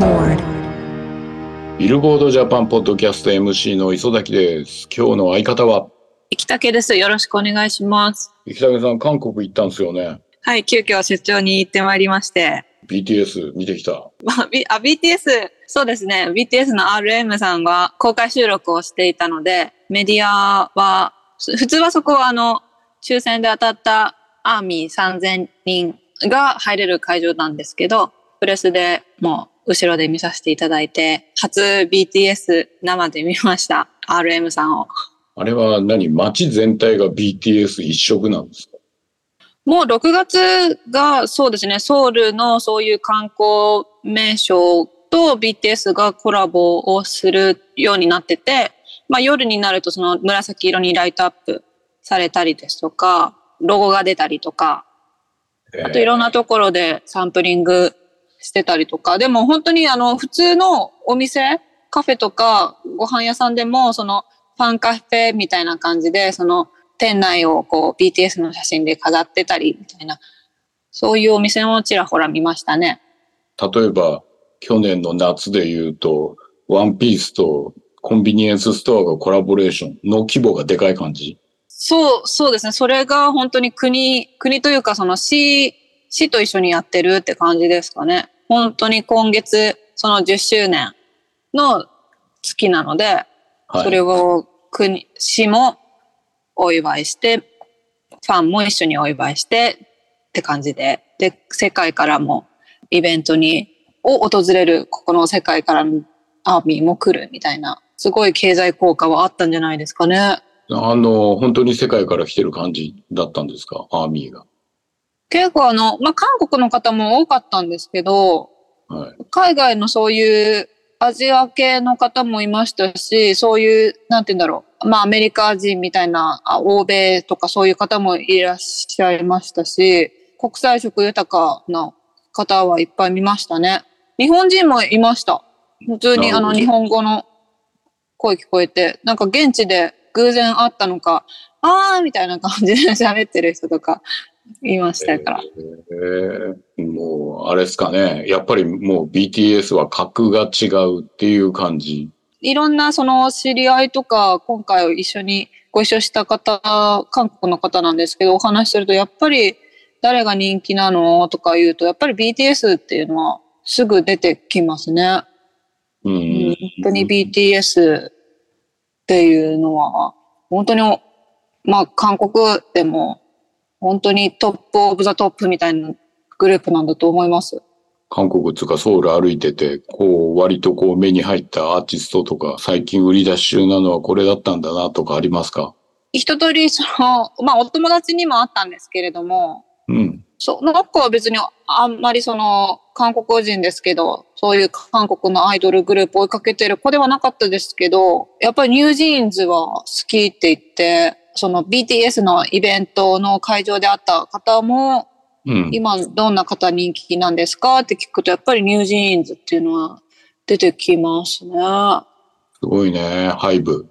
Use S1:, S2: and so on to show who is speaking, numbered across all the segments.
S1: aboard.
S2: ビルボードジャパンポッドキャスト MC の磯崎です。今日の相方は、
S3: 生竹です。よろしくお願いします。
S2: 生竹さん、韓国行ったんですよね。
S3: はい、急遽出張に行ってまいりまして。
S2: BTS 見てきた。
S3: ま あ、B- あ BTS、そうですね。BTS の RM さんが公開収録をしていたので、メディアは、す普通はそこはあの、抽選で当たったアーミー3000人が入れる会場なんですけど、プレスでもう後ろで見させていただいて、初 BTS 生で見ました。RM さんを。
S2: あれは何？街全体が BTS 一色なんですか？
S3: もう6月がそうですね、ソウルのそういう観光名所と BTS がコラボをするようになってて、まあ夜になるとその紫色にライトアップされたりですとか、ロゴが出たりとか、あといろんなところでサンプリングしてたりとか、でも本当にあの普通のお店、カフェとかご飯屋さんでもそのファンカフェみたいな感じで、その店内をこう BTS の写真で飾ってたりみたいな、そういうお店もちらほら見ましたね。
S2: 例えば、去年の夏で言うと、ワンピースとコンビニエンスストアがコラボレーションの規模がでかい感じ？
S3: そう、そうですね。それが本当に国、国というかその市、市と一緒にやってるって感じですかね。本当に今月、その10周年の月なので、
S2: はい。
S3: それを国、市もお祝いして、ファンも一緒にお祝いしてって感じで、で、世界からもイベントに、を訪れる、ここの世界からのアーミーも来るみたいな、すごい経済効果はあったんじゃないですかね。
S2: あの、本当に世界から来てる感じだったんですか？アーミーが。
S3: 結構あの、まあ、韓国の方も多かったんですけど、
S2: はい。
S3: 海外のそういうアジア系の方もいましたし、そういう、なんて言うんだろう。まあ、アメリカ人みたいな、あ欧米とかそういう方もいらっしゃいましたし、国際色豊かな方はいっぱい見ましたね。日本人もいました。普通にあの、日本語の声聞こえて、なんか現地で偶然会ったのか、あーみたいな感じで喋ってる人とかいましたから。
S2: えーもう、あれですかね。やっぱりもう BTS は格が違うっていう感じ。
S3: いろんなその知り合いとか、今回一緒にご一緒した方、韓国の方なんですけど、お話しすると、やっぱり誰が人気なのとか言うと、やっぱり BTS っていうのはすぐ出てきますね。
S2: う
S3: うん
S2: ん。
S3: 本当に BTS っていうのは、本当に、まあ韓国でも、本当に top of the top みたいなグループなんだと思います。
S2: 韓国つうかソウル歩いてて、こう、割とこう目に入ったアーティストとか、最近売り出し中なのはこれだったんだなとかありますか？
S3: 一通り、その、まあお友達にもあったんですけれども、
S2: うん。
S3: その子は別にあんまりその韓国人ですけど、そういう韓国のアイドルグループを追いかけてる子ではなかったですけど、やっぱり NewJeans は好きって言って、その BTS のイベントの会場で会った方も、
S2: うん。
S3: 今どんな方人気なんですかって聞くと、やっぱり NewJeans っていうのは出てきますね。
S2: すごいね。ハイブ。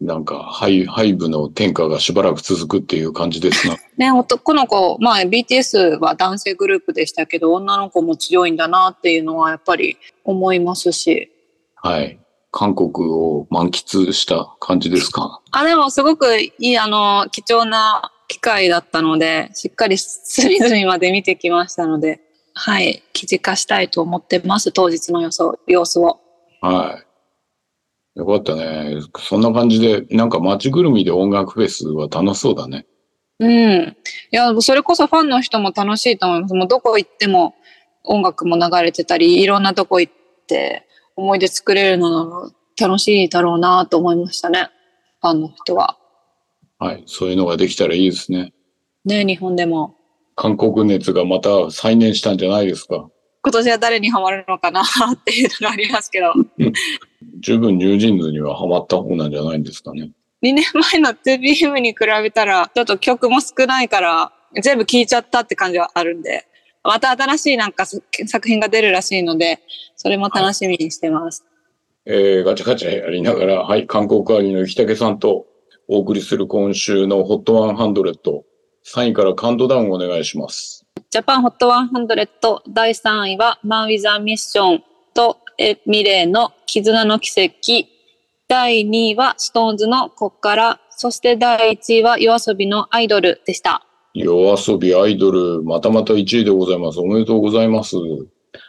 S2: なんか、ハイ、ハイブの天下がしばらく続くっていう感じですな。
S3: ね、男の子、まあ BTS は男性グループでしたけど、女の子も強いんだなっていうのはやっぱり思いますし。
S2: はい。韓国を満喫した感じですか？
S3: あ、でもすごくいい、あの、貴重な機会だったので、しっかり隅々まで見てきましたので、はい、記事化したいと思ってます、当日の予想様子を。
S2: はい。よかったね。そんな感じで、なんか街ぐるみで音楽フェスは楽しそうだね。
S3: うん。いや、それこそファンの人も楽しいと思います。もうどこ行っても音楽も流れてたり、いろんなとこ行って思い出作れるの楽しいだろうなと思いましたね。ファンの人は。
S2: はい。そういうのができたらいいですね。
S3: ね、日本でも。
S2: 韓国熱がまた再燃したんじゃないですか。
S3: 今年は誰にハマるのかなっていうのがありますけど。
S2: 十分ニュージーンズにはハマった方なんじゃないんですかね。
S3: 2年前の 2PM に比べたら、ちょっと曲も少ないから、全部聴いちゃったって感じはあるんで、また新しいなんかす作品が出るらしいので、それも楽しみにしてます。
S2: えー、ガチャガチャやりながら、はい、韓国アリの木武さんとお送りする今週の HOT100、3位からカウントダウンお願いします。
S3: ジャパンホット100第3位は、マン・ウィザー・ミッションとエミレーの絆の奇跡。第2位はストーンズのこっから。そして第1位は夜遊びのアイドルでした。
S2: 夜遊びアイドル、またまた1位でございます。おめでとうございます。
S3: お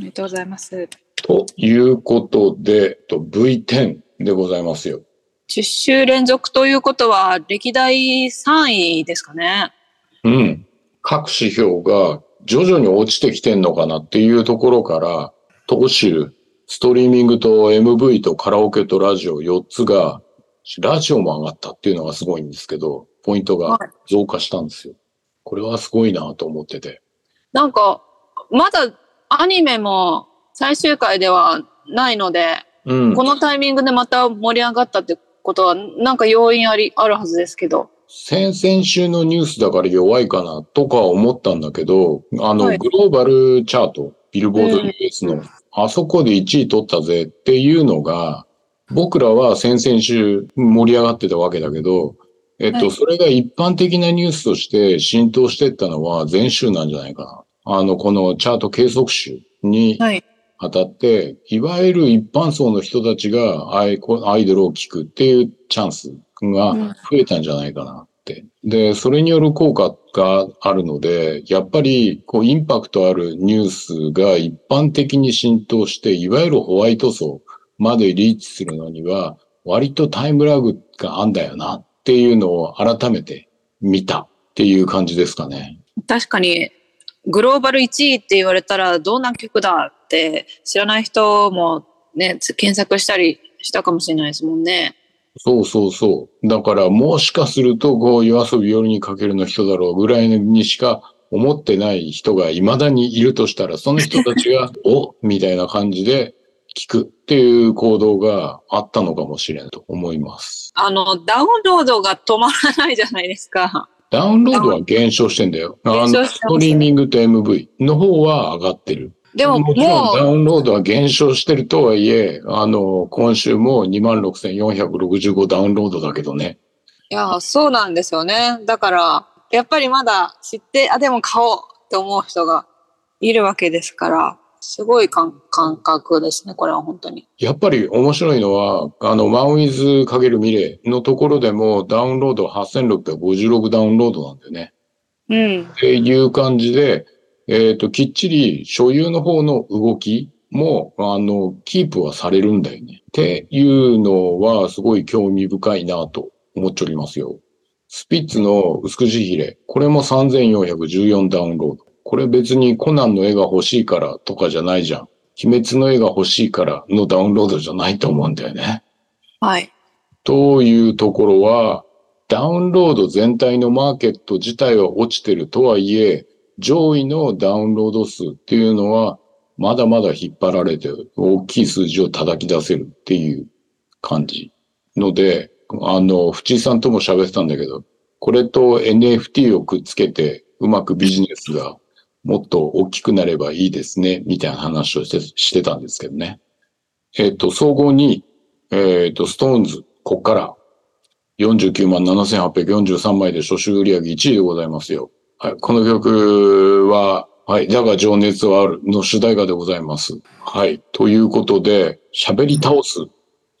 S3: めでとうございます。
S2: ということで、と V10 でございますよ。
S3: 10週連続ということは歴代3位ですかね。
S2: うん。各指標が徐々に落ちてきてんのかなっていうところから、当週、ストリーミングと MV とカラオケとラジオ4つが、ラジオも上がったっていうのがすごいんですけど、ポイントが増加したんですよ。これはすごいなと思ってて。
S3: なんか、まだアニメも最終回ではないので、
S2: うん。
S3: このタイミングでまた盛り上がったってことは、なんか要因あり、あるはずですけど。
S2: 先々週のニュースだから弱いかなとかは思ったんだけど、あの、
S3: はい
S2: グローバルチャート、ビルボード
S3: うん
S2: US の、あそこで1位取ったぜっていうのが、僕らは先々週盛り上がってたわけだけど、えっと、
S3: はい
S2: それが一般的なニュースとして浸透していったのは前週なんじゃないかな。あの、このチャート計測週に
S3: はい。
S2: 当たって、いわゆる一般層の人たちがアイコアイドルを聴くっていうチャンスが
S3: うん
S2: 増えたんじゃないかなって。で、それによる効果があるので、やっぱりこうインパクトあるニュースが一般的に浸透して、いわゆるホワイト層までリーチするのには、割とタイムラグがあんだよなっていうのを改めて見たっていう感じですかね。
S3: 確かに、グローバル1位って言われたら、どんな曲だって知らない人もね、検索したりしたかもしれないですもんね。
S2: そうそうそう。だからもしかすると、こう、夜遊び夜にかけるの人だろうぐらいにしか思ってない人が未だにいるとしたら、その人たちが、おみたいな感じで聞くっていう行動があったのかもしれんと思います。
S3: あの、ダウンロードが止まらないじゃないですか。
S2: ダウンロードは減少してんだよ。あ
S3: 減
S2: の、ストリーミングと MV の方は上がってる。
S3: でも
S2: もちろんダウンロードは減少してるとはいえ、あの、今週も26,465ダウンロードだけどね。
S3: いや、そうなんですよね。だから、やっぱりまだ知って、あ、でも買おうって思う人がいるわけですから、すごい感感覚ですね、これは本当に。
S2: やっぱり面白いのは、あの、マンウィズ×ミレーのところでもダウンロード8656ダウンロードなんだよね。
S3: うん。
S2: っていう感じで、えっ、と、きっちり所有の方の動きも、あの、キープはされるんだよね。っていうのは、すごい興味深いなと思っておりますよ。スピッツの薄口ヒレ。これも3414ダウンロード。これ別にコナンの絵が欲しいからとかじゃないじゃん。鬼滅の絵が欲しいからのダウンロードじゃないと思うんだよね。
S3: はい。
S2: というところは、ダウンロード全体のマーケット自体は落ちてるとはいえ、上位のダウンロード数っていうのは、まだまだ引っ張られて、大きい数字を叩き出せるっていう感じ。ので、あの、藤井さんとも喋ってたんだけど、これと NFT をくっつけて、うまくビジネスがもっと大きくなればいいですね、みたいな話をしてしてたんですけどね。えっ、と、総合に、えっ、と、ストーンズ、こっから、49万7843枚で初週売上1位でございますよ。はい、この曲は、はい、だが情熱はあるの主題歌でございます。はい、ということで、喋り倒す。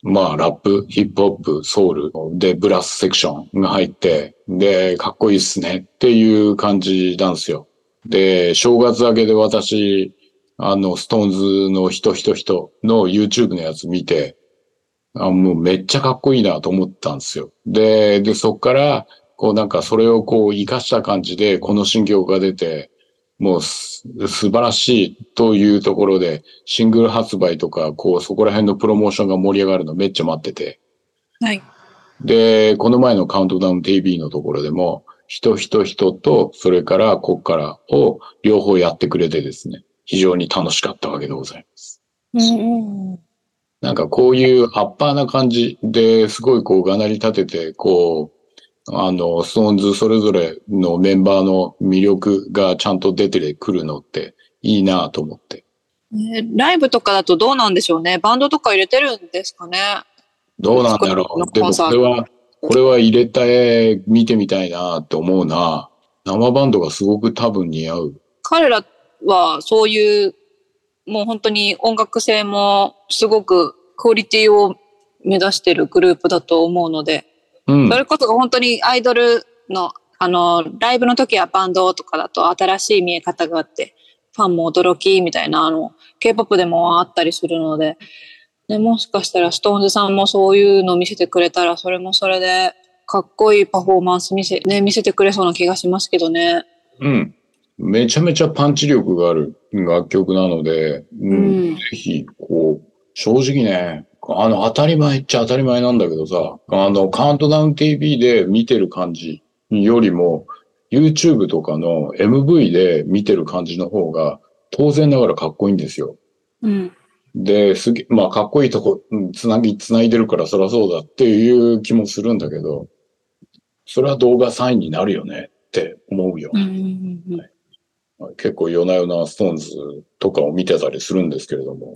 S2: まあ、ラップ、ヒップホップ、ソウルでブラスセクションが入って、で、かっこいいっすねっていう感じなんですよ。で、正月明けで私、あの、ストーンズの人人人の YouTube のやつ見て、あもうめっちゃかっこいいなと思ったんですよ。で、で、そっから、こうなんかそれをこう活かした感じで、この新曲が出て、もうす素晴らしいというところで、シングル発売とか、こうそこら辺のプロモーションが盛り上がるのめっちゃ待ってて。
S3: はい。
S2: で、この前のカウントダウン TV のところでも、人人人と、それからこっからを両方やってくれてですね、非常に楽しかったわけでございます。なんかこういうアッパーな感じですごいこうがなり立てて、こう、あの、ストーンズそれぞれのメンバーの魅力がちゃんと出てくるのっていいなと思って。
S3: ねライブとかだとどうなんでしょうね。バンドとか入れてるんですかね。
S2: どうなんだろう。でもこれは、これは入れた絵見てみたいなって思うな。生バンドがすごく多分似合う。
S3: 彼らはそういうもう本当に音楽性もすごくクオリティを目指してるグループだと思うので、
S2: うん
S3: そ。れこそ本当にアイドルの、あの、ライブの時はバンドとかだと新しい見え方があって、ファンも驚きみたいな、あの、K-POP でもあったりするので、でもしかしたら SixTONES さんもそういうのを見せてくれたら、それもそれで、かっこいいパフォーマンス見せ、ね、見せてくれそうな気がしますけどね。
S2: うん。めちゃめちゃパンチ力がある楽曲なので、うん
S3: うん
S2: ぜひ、こう、正直ね、あの、当たり前っちゃ当たり前なんだけどさ、あの、カウントダウン TV で見てる感じよりも、YouTube とかの MV で見てる感じの方が、当然ながらかっこいいんですよ。
S3: うん。
S2: で、すげ、まあ、かっこいいとこ、うんつなぎ、つないでるからそりゃそうだっていう気もするんだけど、それは動画3位になるよねって思うよ。結構夜な夜な SixTONES とかを見てたりするんですけれども。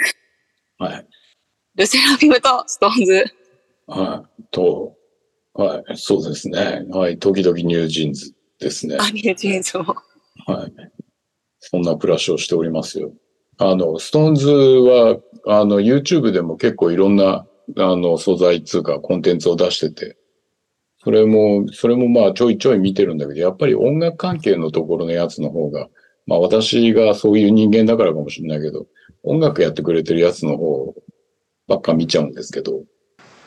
S2: はい。
S3: LE SSERAFIM と SixTONES。
S2: はい。と、はい。そうですね。はい。時々 NewJeans ですね。
S3: ア NewJeans も。
S2: はい。そんな暮らしをしておりますよ。あの、 SixTONES は、あの、YouTube でも結構いろんな、あの、素材つうかコンテンツを出してて、それも、それもまあちょいちょい見てるんだけど、やっぱり音楽関係のところのやつの方が、まあ私がそういう人間だからかもしれないけど、音楽やってくれてるやつの方ばっか見ちゃうんですけど、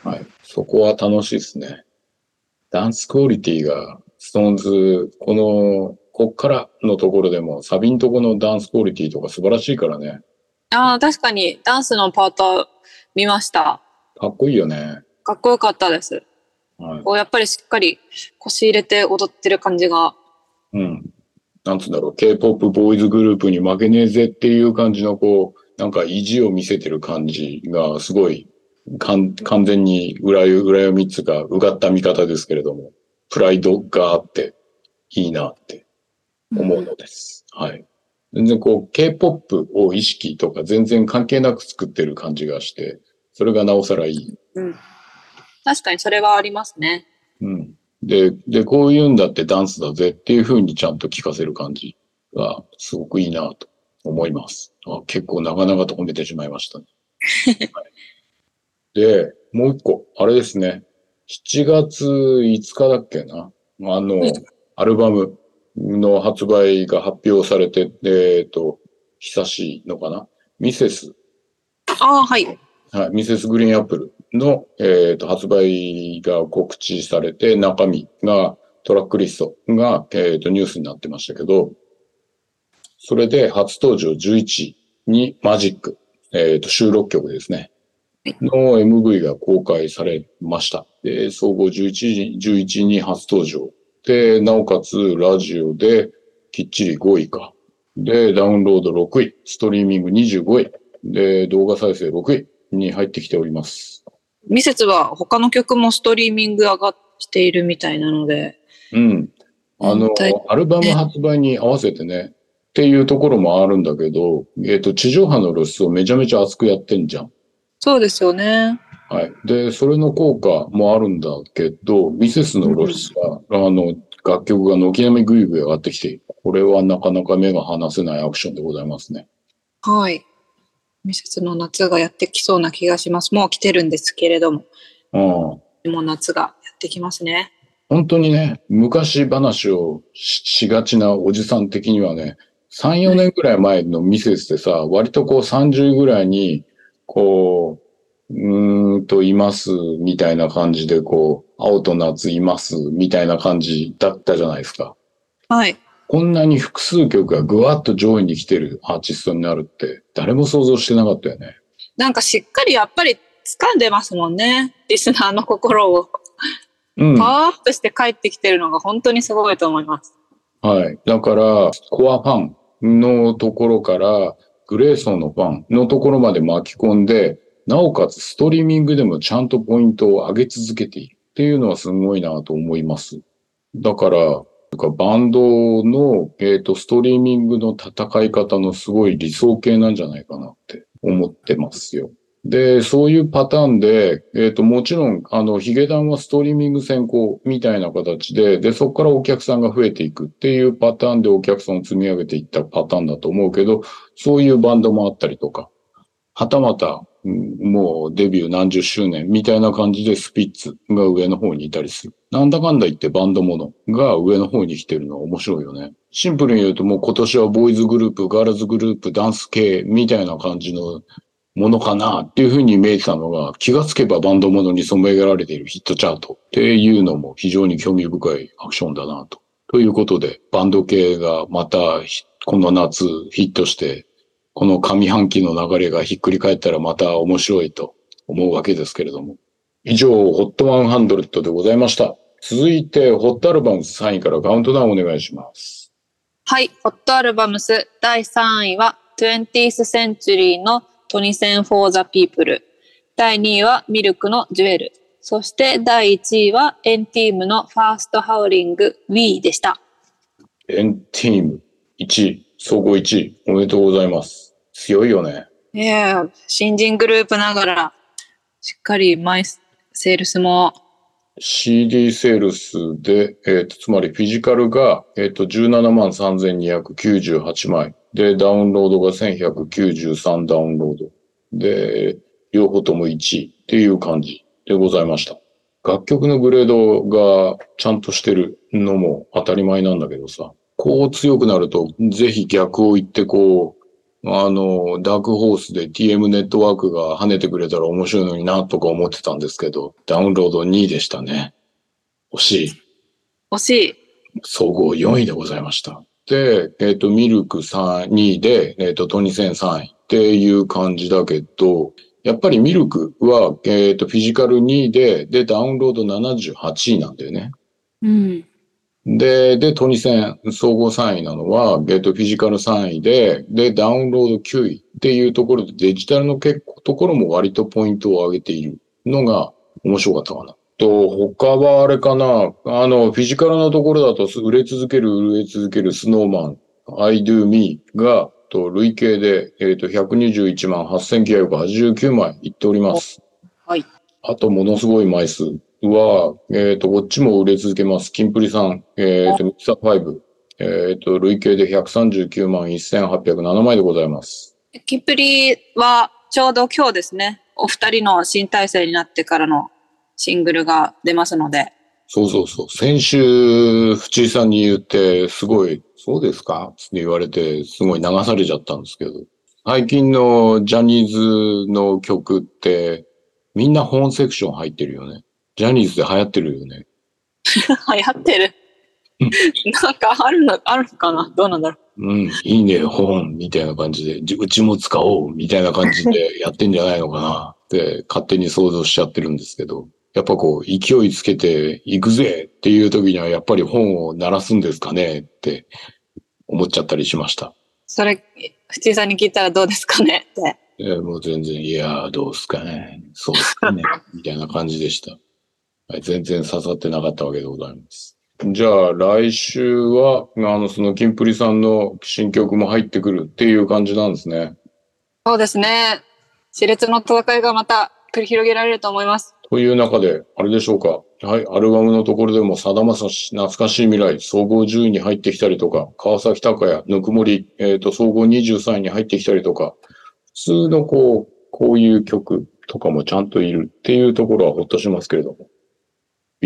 S2: はい。そこは楽しいですね。ダンスクオリティが、ストーンズ、この、こっからのところでも、サビんとこのダンスクオリティとか素晴らしいからね。
S3: ああ、確かにダンスのパート見ました。
S2: かっこいいよね。
S3: かっこよかったです。
S2: はい。
S3: こうやっぱりしっかり腰入れて踊ってる感じが。
S2: うん。なんつうんだろう、K-POP ボーイズグループに負けねえぜっていう感じの、こう、なんか意地を見せてる感じが、すごい、かん完全に裏読裏読みっつうか、うがった見方ですけれども、プライドがあって、いいなって思うのです。はい。全然こう、K-POP を意識とか全然関係なく作ってる感じがして、それがなおさらいい。
S3: うん。確かにそれはありますね。
S2: うん。で、で、こういうんだってダンスだぜっていう風にちゃんと聞かせる感じがすごくいいなと思います。あ結構長々と褒めてしまいましたね。はいで、もう一個、あれですね。7月5日だっけな？あの、
S3: うん
S2: アルバムの発売が発表されて、えっ、と、久しいのかな？ミセス
S3: ああ、はい。
S2: はい、ミセスグリーンアップルの、えーと発売が告知されて、中身が、トラックリストが、えーとニュースになってましたけど、それで初登場11にマジック、えーと収録曲ですね。の MV が公開されました。で、総合11時、11に初登場。で、なおかつラジオできっちり5位か。で、ダウンロード6位、ストリーミング25位、で、動画再生6位に入ってきております。
S3: ミセスは他の曲もストリーミング上がっているみたいなので。
S2: うん。あの
S3: 大、
S2: アルバム発売に合わせてね、っていうところもあるんだけど、えっ、と、地上波の露出をめちゃめちゃ熱くやってんじゃん。
S3: そうですよね。
S2: はい。で、それの効果もあるんだけど、ミセスの露出は、あの、楽曲が軒並みグイグイ上がってきている。これはなかなか目が離せないアクションでございますね。
S3: はい。ミセスの夏がやってきそうな気がします。もう来てるんですけれども。
S2: うん。
S3: もう夏がやってきますね。
S2: 本当にね、昔話をししがちなおじさん的にはね、3、4年ぐらい前のミセスでさ、割とこう30ぐらいに、こう、うーんといますみたいな感じで、こう、青と夏いますみたいな感じだったじゃないですか。
S3: はい。
S2: こんなに複数曲がぐわっと上位に来てるアーティストになるって、誰も想像してなかったよね。
S3: なんかしっかりやっぱり掴んでますもんね。リスナーの心を。
S2: うん。
S3: パワーアップして帰ってきてるのが本当にすごいと思います。
S2: はい。だから、コアファンのところから、グレーソンのファンのところまで巻き込んで、なおかつストリーミングでもちゃんとポイントを上げ続けているっていうのはすごいなと思います。だから、バンドの、えっ、と、ストリーミングの戦い方のすごい理想形なんじゃないかなって思ってますよ。で、そういうパターンで、えっ、と、もちろん、あの、ヒゲダンはストリーミング先行みたいな形で、で、そこからお客さんが増えていくっていうパターンでお客さんを積み上げていったパターンだと思うけど、そういうバンドもあったりとか、はたまた、もうデビュー何十周年みたいな感じでスピッツが上の方にいたりする。なんだかんだ言ってバンドものが上の方に来てるのは面白いよね。シンプルに言うともう今年はボーイズグループ、ガールズグループ、ダンス系みたいな感じのものかなっていうふうに見えてたのが、気がつけばバンドものに染められているヒットチャートっていうのも非常に興味深いアクションだなと。ということで、バンド系がまたこの夏ヒットして、この上半期の流れがひっくり返ったらまた面白いと思うわけですけれども。以上、HOT100 でございました。続いて、HOT アルバム3位からカウントダウンお願いします。
S3: はい、ホットアルバムス第3位は 20th Century の2000 for the People。第2位はミルクのジュエル。そして第1位はエンティームのファーストハウリング We でした。
S2: エンティーム1位、総合1位、おめでとうございます。強いよね。
S3: いやー新人グループながら、しっかりマイセールスも
S2: CD セールスで、えっ、と、つまりフィジカルが、えっ、と、17万3298枚。で、ダウンロードが1193ダウンロード。で、両方とも1位っていう感じでございました。楽曲のグレードがちゃんとしてるのも当たり前なんだけどさ、こう強くなると、ぜひ逆を言ってこう、あの、ダークホースで TM ネットワークが跳ねてくれたら面白いのになとか思ってたんですけど、ダウンロード2位でしたね。惜しい。
S3: 惜しい。
S2: 総合4位でございました。で、えっ、と、ミルク3 2位で、えっ、と、トニセン3位っていう感じだけど、やっぱりミルクは、えっ、と、フィジカル2位で、で、ダウンロード78位なんだよね。
S3: うん。
S2: で、で、トニセン総合3位なのは、えっと、フィジカル3位で、で、ダウンロード9位っていうところで、デジタルの結構、ところも割とポイントを上げているのが面白かったかな。と、他はあれかな、あの、フィジカルのところだと、売れ続ける、売れ続けるスノーマン、I do me が、と、累計で、えっと、121万8989枚いっております。
S3: はい。
S2: あと、ものすごい枚数は、えっ、と、こっちも売れ続けます。キンプリさん、えっ、と、ミキサー5。えっ、と、累計で139万1807枚でございます。
S3: キンプリはちょうど今日ですね、お二人の新体制になってからのシングルが出ますので、
S2: そうそうそう。先週、藤井さんに言って、すごい、そうですか？って言われて、すごい流されちゃったんですけど。最近のジャニーズの曲って、みんな本セクション入ってるよね。ジャニーズで流行ってるよね。
S3: 流行ってる
S2: うん。
S3: なんかあるの、あるのかな？どうなんだろ
S2: うん、いいね、本、みたいな感じで、じうちも使おう、みたいな感じでやってんじゃないのかな？って勝手に想像しちゃってるんですけど、やっぱこう、勢いつけて行くぜっていう時にはやっぱり本を鳴らすんですかねって思っちゃったりしました。
S3: う。それ、藤井さんに聞いたらどうですかね？って。
S2: えーもう全然、いやー、どうすかね。そうっすかね。みたいな感じでした。はい、全然刺さってなかったわけでございます。じゃあ、来週は、あの、その、キンプリさんの新曲も入ってくるっていう感じなんですね。
S3: そうですね。熾烈の戦いがまた繰り広げられると思います。
S2: という中で、あれでしょうか。はい、アルバムのところでも、さだまさし、懐かしい未来、総合10位に入ってきたりとか、川崎隆也、ぬくもり、えっ、と、総合23位に入ってきたりとか、普通のこう、こういう曲とかもちゃんといるっていうところはほっとしますけれども。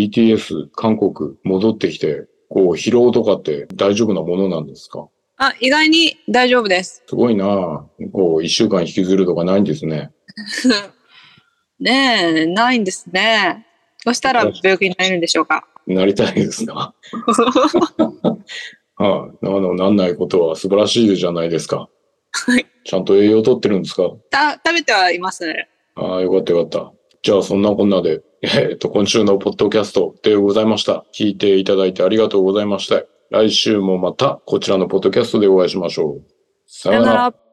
S2: BTS、韓国、戻ってきて、こう、疲労とかって大丈夫なものなんですか？
S3: あ、意外に大丈夫です。
S2: すごいなぁこう、一週間引きずるとかないんですね。
S3: ねえ、ないんですね。そしたら病気になれるんでしょうか？
S2: なりたいですか はい、あの、なんないことは素晴らしいじゃないですか。
S3: はい。
S2: ちゃんと栄養とってるんですか？
S3: た、食べてはいますね。
S2: ああ、よかったよかった。じゃあ、そんなこんなで、えっと、今週のポッドキャストでございました。聞いていただいてありがとうございました。来週もまたこちらのポッドキャストでお会いしましょう。さ
S3: さよなら。